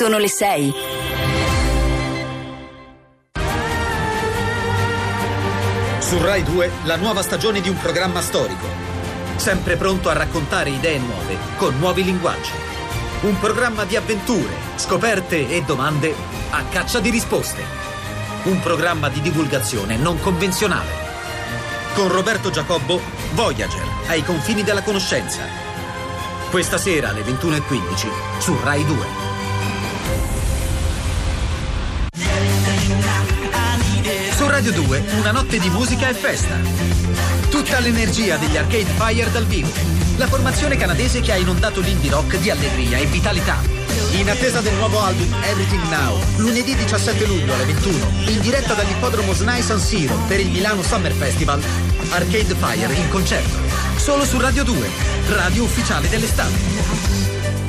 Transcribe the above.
Sono le 6. Su Rai 2 la nuova stagione di un programma storico. Sempre pronto a raccontare idee nuove con nuovi linguaggi. Un programma di avventure, scoperte e domande a caccia di risposte. Un programma di divulgazione non convenzionale. Con Roberto Giacobbo, Voyager, ai confini della conoscenza. Questa sera alle 21.15 su Rai 2. Radio 2, una notte di musica e festa. Tutta l'energia degli Arcade Fire dal vivo. La formazione canadese che ha inondato l'indie rock di allegria e vitalità. In attesa del nuovo album Everything Now, lunedì 17 luglio alle 21, in diretta dall'ippodromo SNAI San Siro per il Milano Summer Festival, Arcade Fire in concerto. Solo su Radio 2, radio ufficiale dell'estate.